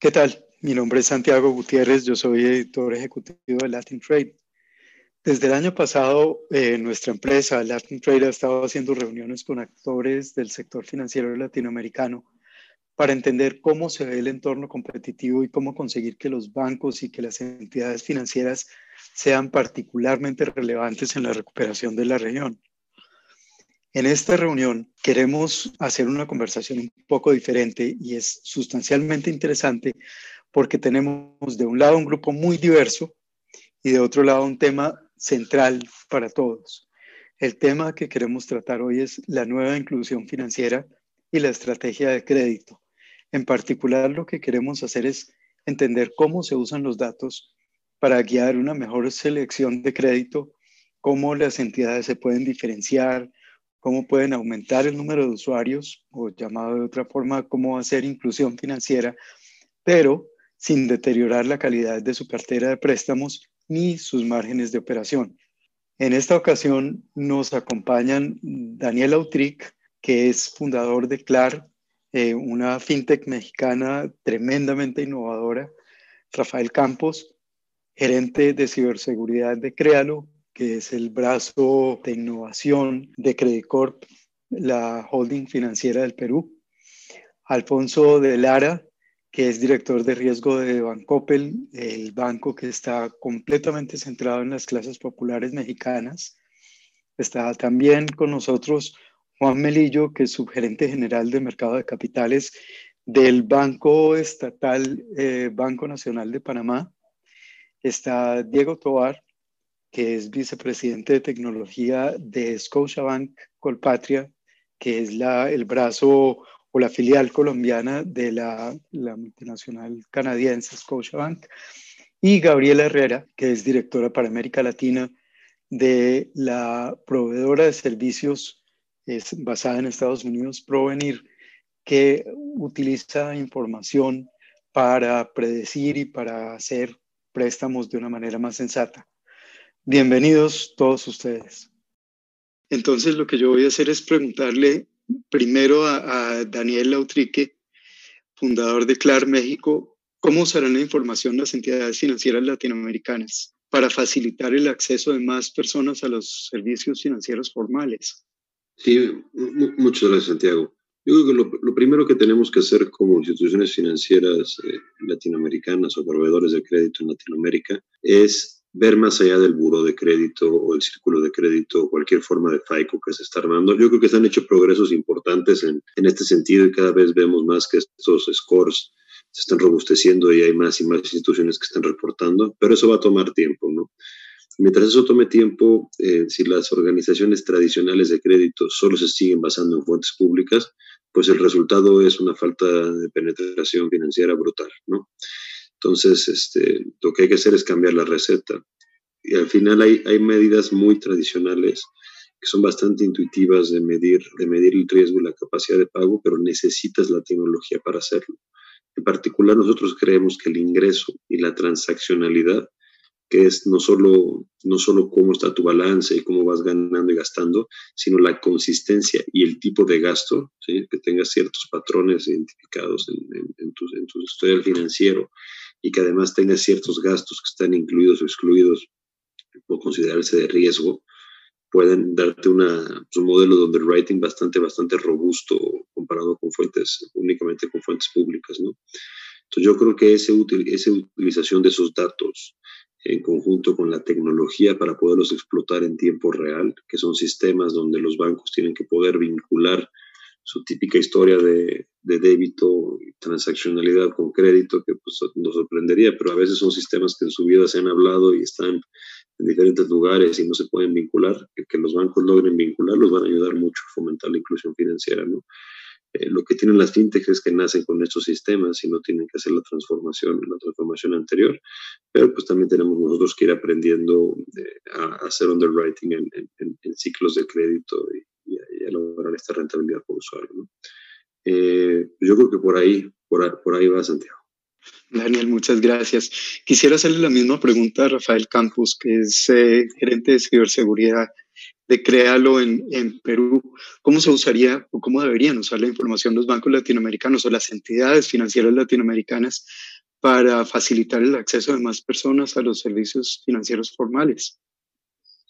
¿Qué tal? Mi nombre es Santiago Gutiérrez, yo soy editor ejecutivo de Latin Trade. Desde el año pasado, eh, nuestra empresa, Latin Trade, ha estado haciendo reuniones con actores del sector financiero latinoamericano para entender cómo se ve el entorno competitivo y cómo conseguir que los bancos y que las entidades financieras sean particularmente relevantes en la recuperación de la región. En esta reunión queremos hacer una conversación un poco diferente y es sustancialmente interesante porque tenemos de un lado un grupo muy diverso y de otro lado un tema central para todos. El tema que queremos tratar hoy es la nueva inclusión financiera y la estrategia de crédito en particular, lo que queremos hacer es entender cómo se usan los datos para guiar una mejor selección de crédito, cómo las entidades se pueden diferenciar, cómo pueden aumentar el número de usuarios, o llamado de otra forma, cómo hacer inclusión financiera, pero sin deteriorar la calidad de su cartera de préstamos ni sus márgenes de operación. En esta ocasión nos acompañan Daniel Autric, que es fundador de CLAR eh, una fintech mexicana tremendamente innovadora, Rafael Campos, gerente de ciberseguridad de Créalo, que es el brazo de innovación de Credit Corp, la holding financiera del Perú. Alfonso de Lara, que es director de riesgo de Bancoppel, el banco que está completamente centrado en las clases populares mexicanas. Está también con nosotros Juan Melillo, que es subgerente general de mercado de capitales del Banco Estatal, eh, Banco Nacional de Panamá. Está Diego Tovar, que es vicepresidente de tecnología de Scotiabank Colpatria, que es la, el brazo o la filial colombiana de la, la multinacional canadiense Scotiabank. Y Gabriela Herrera, que es directora para América Latina de la proveedora de servicios es basada en Estados Unidos, Provenir, que utiliza información para predecir y para hacer préstamos de una manera más sensata. Bienvenidos todos ustedes. Entonces lo que yo voy a hacer es preguntarle primero a, Daniel Lautrique, fundador de CLAR México, cómo usarán la información las entidades financieras latinoamericanas para facilitar el acceso de más personas a los servicios financieros formales. Sí, muchas gracias, Santiago. Yo creo que lo, primero que tenemos que hacer como instituciones financieras eh, latinoamericanas o proveedores de crédito en Latinoamérica es ver más allá del buro de crédito o el círculo de crédito o cualquier forma de FICO que se está armando. Yo creo que se han hecho progresos importantes en, este sentido y cada vez vemos más que estos scores se están robusteciendo y hay más y más instituciones que están reportando, pero eso va a tomar tiempo, ¿no? Mientras eso tome tiempo, eh, si las organizaciones tradicionales de crédito solo se siguen basando en fuentes públicas, pues el resultado es una falta de penetración financiera brutal, ¿no? Entonces, este, lo que hay que hacer es cambiar la receta. Y al final hay, hay medidas muy tradicionales que son bastante intuitivas de medir, de medir el riesgo y la capacidad de pago, pero necesitas la tecnología para hacerlo. En particular, nosotros creemos que el ingreso y la transaccionalidad que es no solo, no solo cómo está tu balance y cómo vas ganando y gastando, sino la consistencia y el tipo de gasto, ¿sí? que tengas ciertos patrones identificados en, tu, en tu historial financiero y que además tengas ciertos gastos que están incluidos o excluidos o considerarse de riesgo, pueden darte una, pues, un modelo de underwriting bastante, bastante robusto comparado con fuentes, únicamente con fuentes públicas, ¿no? Entonces yo creo que ese, esa utilización de esos datos en conjunto con la tecnología para poderlos explotar en tiempo real, que son sistemas donde los bancos tienen que poder vincular su típica historia de, de débito y transaccionalidad con crédito, que pues, nos sorprendería, pero a veces son sistemas que en su vida se han hablado y están en diferentes lugares y no se pueden vincular, que, los bancos logren vincularlos van a ayudar mucho a fomentar la inclusión financiera, ¿no? Eh, lo que tienen las fintechs es que nacen con estos sistemas y no tienen que hacer la transformación, la transformación anterior, pero pues también tenemos nosotros que ir aprendiendo eh, a, hacer underwriting en, ciclos de crédito y, a, lograr esta rentabilidad por usuario. ¿no? Eh, yo creo que por ahí, por, por ahí va Santiago. Daniel, muchas gracias. Quisiera hacerle la misma pregunta a Rafael Campos, que es gerente de ciberseguridad de créalo en, en, Perú, ¿cómo se usaría o cómo deberían usar la información los bancos latinoamericanos o las entidades financieras latinoamericanas para facilitar el acceso de más personas a los servicios financieros formales.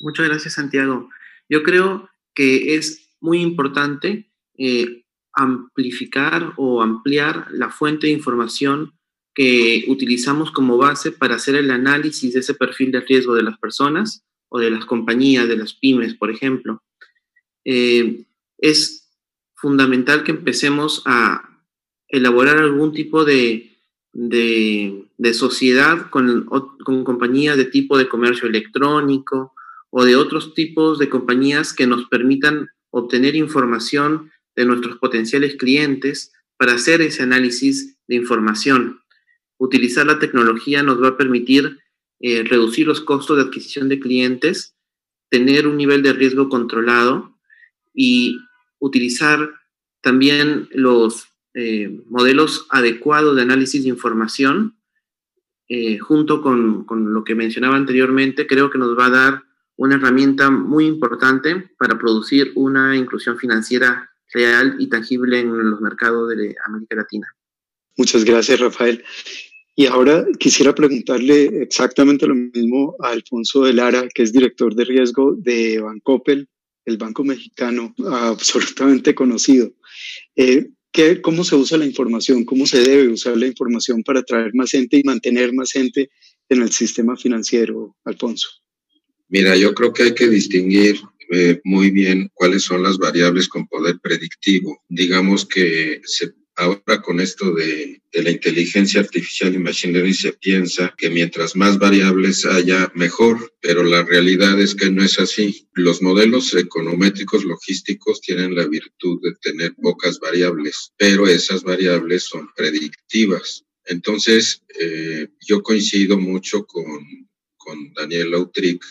Muchas gracias, Santiago. Yo creo que es muy importante eh, amplificar o ampliar la fuente de información que utilizamos como base para hacer el análisis de ese perfil de riesgo de las personas o de las compañías, de las pymes, por ejemplo. Eh, es fundamental que empecemos a elaborar algún tipo de, de, sociedad con, con compañías de tipo de comercio electrónico o de otros tipos de compañías que nos permitan obtener información de nuestros potenciales clientes para hacer ese análisis de información. Utilizar la tecnología nos va a permitir eh, reducir los costos de adquisición de clientes, tener un nivel de riesgo controlado y utilizar también los eh, modelos adecuados de análisis de información, eh, junto con, con, lo que mencionaba anteriormente, creo que nos va a dar una herramienta muy importante para producir una inclusión financiera real y tangible en los mercados de América Latina. Muchas gracias, Rafael. Y ahora quisiera preguntarle exactamente lo mismo a Alfonso de Lara, que es director de riesgo de Bancopel, el banco mexicano absolutamente conocido. Eh, ¿qué, ¿Cómo se usa la información? ¿Cómo se debe usar la información para atraer más gente y mantener más gente en el sistema financiero, Alfonso? Mira, yo creo que hay que distinguir eh, muy bien cuáles son las variables con poder predictivo. Digamos que se, ahora con esto de, de, la inteligencia artificial y machine learning se piensa que mientras más variables haya, mejor, pero la realidad es que no es así. Los modelos econométricos logísticos tienen la virtud de tener pocas variables, pero esas variables son predictivas. Entonces, eh, yo coincido mucho con, con Daniel Lautric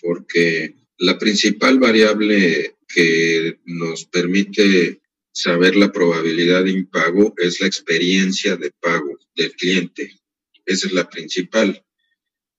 porque la principal variable que nos permite saber la probabilidad de impago es la experiencia de pago del cliente. Esa es la principal.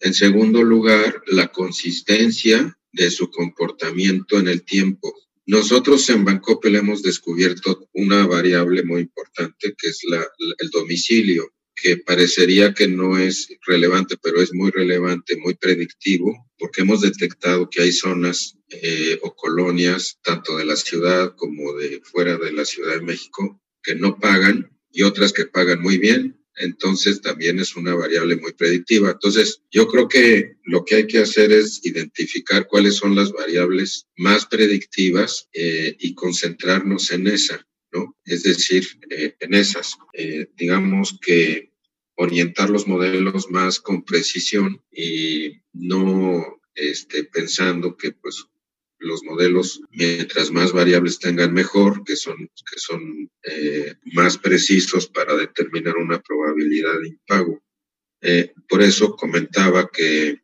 En segundo lugar, la consistencia de su comportamiento en el tiempo. Nosotros en Bancopel hemos descubierto una variable muy importante que es la, el domicilio que parecería que no es relevante, pero es muy relevante, muy predictivo, porque hemos detectado que hay zonas eh, o colonias, tanto de la ciudad como de fuera de la Ciudad de México, que no pagan y otras que pagan muy bien. Entonces también es una variable muy predictiva. Entonces yo creo que lo que hay que hacer es identificar cuáles son las variables más predictivas eh, y concentrarnos en esa. Es decir, eh, en esas, eh, digamos que orientar los modelos más con precisión y no este, pensando que pues los modelos, mientras más variables tengan mejor, que son, que son eh, más precisos para determinar una probabilidad de impago. por eso comentaba que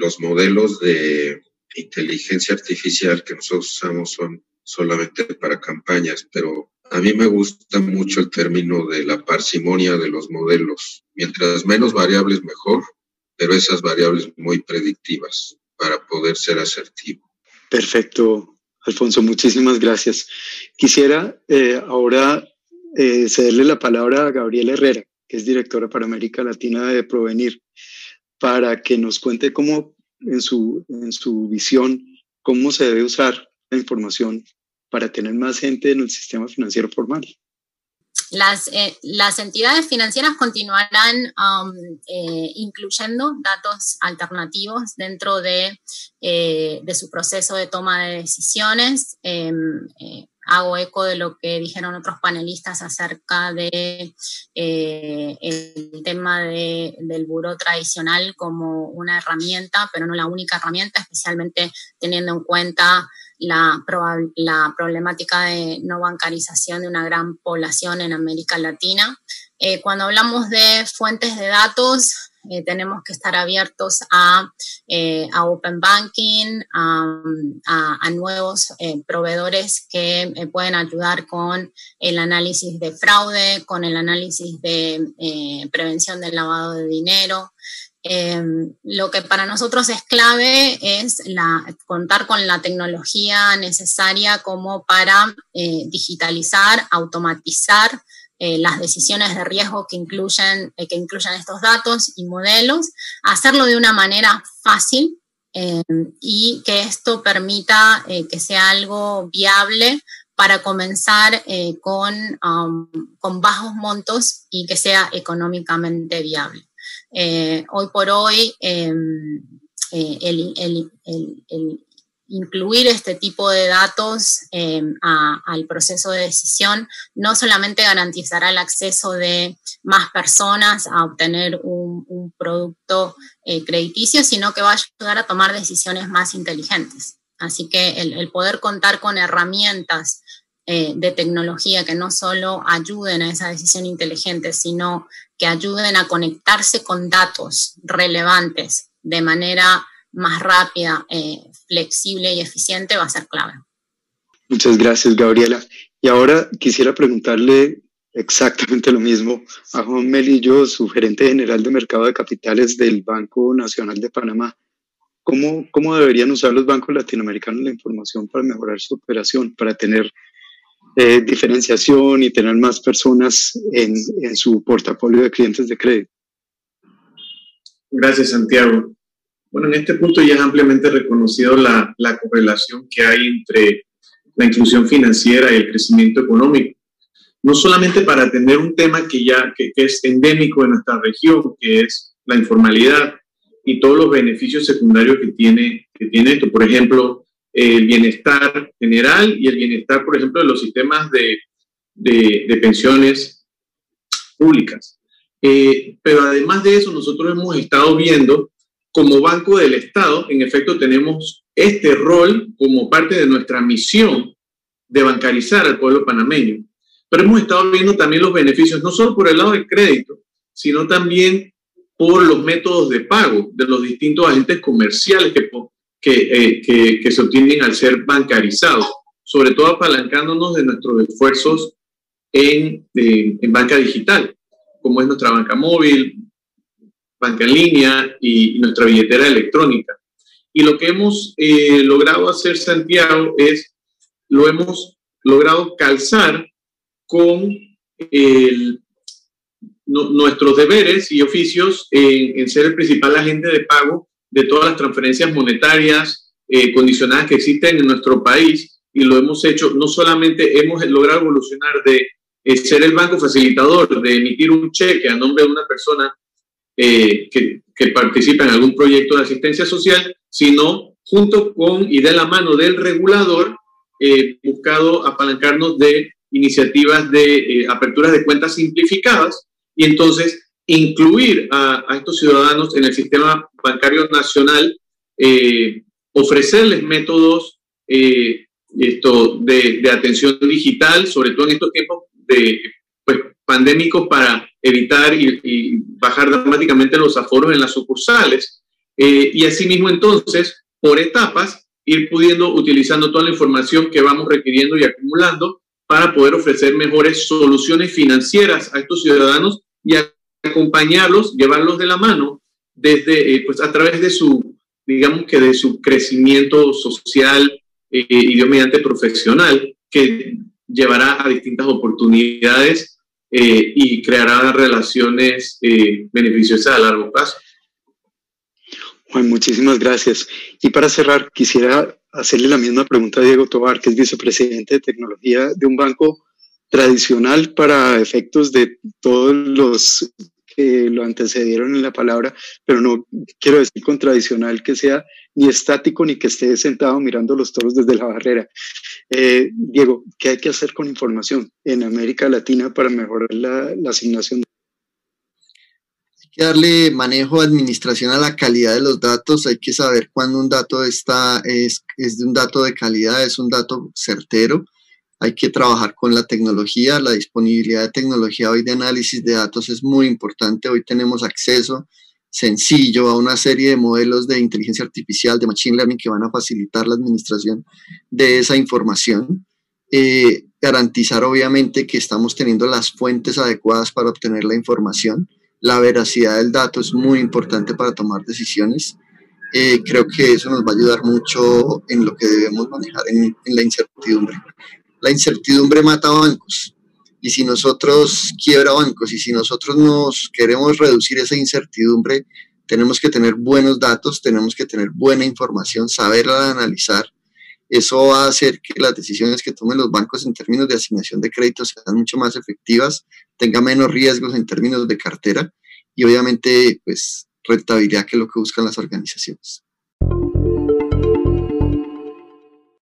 los modelos de inteligencia artificial que nosotros usamos son solamente para campañas, pero a mí me gusta mucho el término de la parsimonia de los modelos. Mientras menos variables, mejor, pero esas variables muy predictivas para poder ser asertivo. Perfecto, Alfonso, muchísimas gracias. Quisiera eh, ahora eh, cederle la palabra a Gabriela Herrera, que es directora para América Latina de Provenir, para que nos cuente cómo, en su, en su visión, cómo se debe usar la información para tener más gente en el sistema financiero formal. Las, eh, las entidades financieras continuarán um, eh, incluyendo datos alternativos dentro de, eh, de, su proceso de toma de decisiones. Em, hago eco de lo que dijeron otros panelistas acerca de el tema de, del buró tradicional como una herramienta, pero no la única herramienta, especialmente teniendo en cuenta la, la problemática de no bancarización de una gran población en América Latina. Eh, cuando hablamos de fuentes de datos, eh, tenemos que estar abiertos a, eh, a Open Banking, a, a, nuevos proveedores que pueden ayudar con el análisis de fraude, con el análisis de prevención del lavado de dinero. Em, lo que para nosotros es clave es contar con la tecnología necesaria como para eh, digitalizar, automatizar las decisiones de riesgo que incluyen, que incluyan estos datos y modelos, hacerlo de una manera fácil y que esto permita que sea algo viable para comenzar con, con bajos montos y que sea económicamente viable. Hoy por hoy, em, el, incluir este tipo de datos eh, al proceso de decisión no solamente garantizará el acceso de más personas a obtener un, producto eh, crediticio, sino que va a ayudar a tomar decisiones más inteligentes. Así que el, poder contar con herramientas eh, de tecnología que no solo ayuden a esa decisión inteligente, sino que ayuden a conectarse con datos relevantes de manera más rápida, eh, flexible y eficiente va a ser clave. Muchas gracias, Gabriela. Y ahora quisiera preguntarle exactamente lo mismo a Juan Melillo, su gerente general de mercado de capitales del Banco Nacional de Panamá. ¿Cómo, cómo deberían usar los bancos latinoamericanos la información para mejorar su operación, para tener eh, diferenciación y tener más personas en, en su portafolio de clientes de crédito? Gracias, Santiago. Bueno, en este punto ya es ampliamente reconocido la, la correlación que hay entre la inclusión financiera y el crecimiento económico. No solamente para atender un tema que ya que, es endémico en nuestra región, que es la informalidad y todos los beneficios secundarios que tiene, que tiene esto. Por ejemplo, el bienestar general y el bienestar, por ejemplo, de los sistemas de, de, pensiones públicas. Eh, pero además de eso, nosotros hemos estado viendo como Banco del Estado, en efecto, tenemos este rol como parte de nuestra misión de bancarizar al pueblo panameño. Pero hemos estado viendo también los beneficios, no solo por el lado del crédito, sino también por los métodos de pago de los distintos agentes comerciales que, que, eh, que, se obtienen al ser bancarizados, sobre todo apalancándonos de nuestros esfuerzos en, en banca digital, como es nuestra banca móvil, banca en línea y, nuestra billetera electrónica. Y lo que hemos eh, logrado hacer, Santiago, es, lo hemos logrado calzar con nuestros deberes y oficios en, ser el principal agente de pago de todas las transferencias monetarias eh, condicionadas que existen en nuestro país y lo hemos hecho, no solamente hemos logrado evolucionar de eh, ser el banco facilitador, de emitir un cheque a nombre de una persona eh, que, que, participa en algún proyecto de asistencia social, sino junto con y de la mano del regulador, buscado apalancarnos de iniciativas de eh, aperturas de cuentas simplificadas. Y entonces incluir a, estos ciudadanos en el sistema bancario nacional, ofrecerles métodos esto, de, de, atención digital, sobre todo en estos tiempos de, pues, pandémicos para evitar y, bajar dramáticamente los aforos en las sucursales. Eh, y asimismo, entonces, por etapas, ir pudiendo, utilizando toda la información que vamos requiriendo y acumulando para poder ofrecer mejores soluciones financieras a estos ciudadanos y acompañarlos, llevarlos de la mano desde, eh, pues a través de su, digamos que de su crecimiento social eh, y mediante profesional, que llevará a distintas oportunidades eh, y creará relaciones beneficiosas a largo plazo. Juan, muchísimas gracias. Y para cerrar, quisiera hacerle la misma pregunta a Diego Tobar, que es vicepresidente de tecnología de un banco tradicional para efectos de todos los que lo antecedieron en la palabra, pero no quiero decir con tradicional que sea ni estático ni que esté sentado mirando los toros desde la barrera. Eh, Diego, ¿qué hay que hacer con información en América Latina para mejorar la, asignación? Hay que darle manejo, administración a la calidad de los datos. Hay que saber cuándo un dato está, es, es de un dato de calidad, es un dato certero. Hay que trabajar con la tecnología, la disponibilidad de tecnología hoy de análisis de datos es muy importante. Hoy tenemos acceso sencillo a una serie de modelos de inteligencia artificial, de machine learning, que van a facilitar la administración de esa información. Eh, garantizar obviamente que estamos teniendo las fuentes adecuadas para obtener la información. La veracidad del dato es muy importante para tomar decisiones. Eh, creo que eso nos va a ayudar mucho en lo que debemos manejar en, en la incertidumbre. La incertidumbre mata bancos. Y si nosotros quiebra bancos y si nosotros nos queremos reducir esa incertidumbre, tenemos que tener buenos datos, tenemos que tener buena información, saberla analizar. Eso va a hacer que las decisiones que tomen los bancos en términos de asignación de créditos sean mucho más efectivas, tenga menos riesgos en términos de cartera y obviamente pues rentabilidad que es lo que buscan las organizaciones.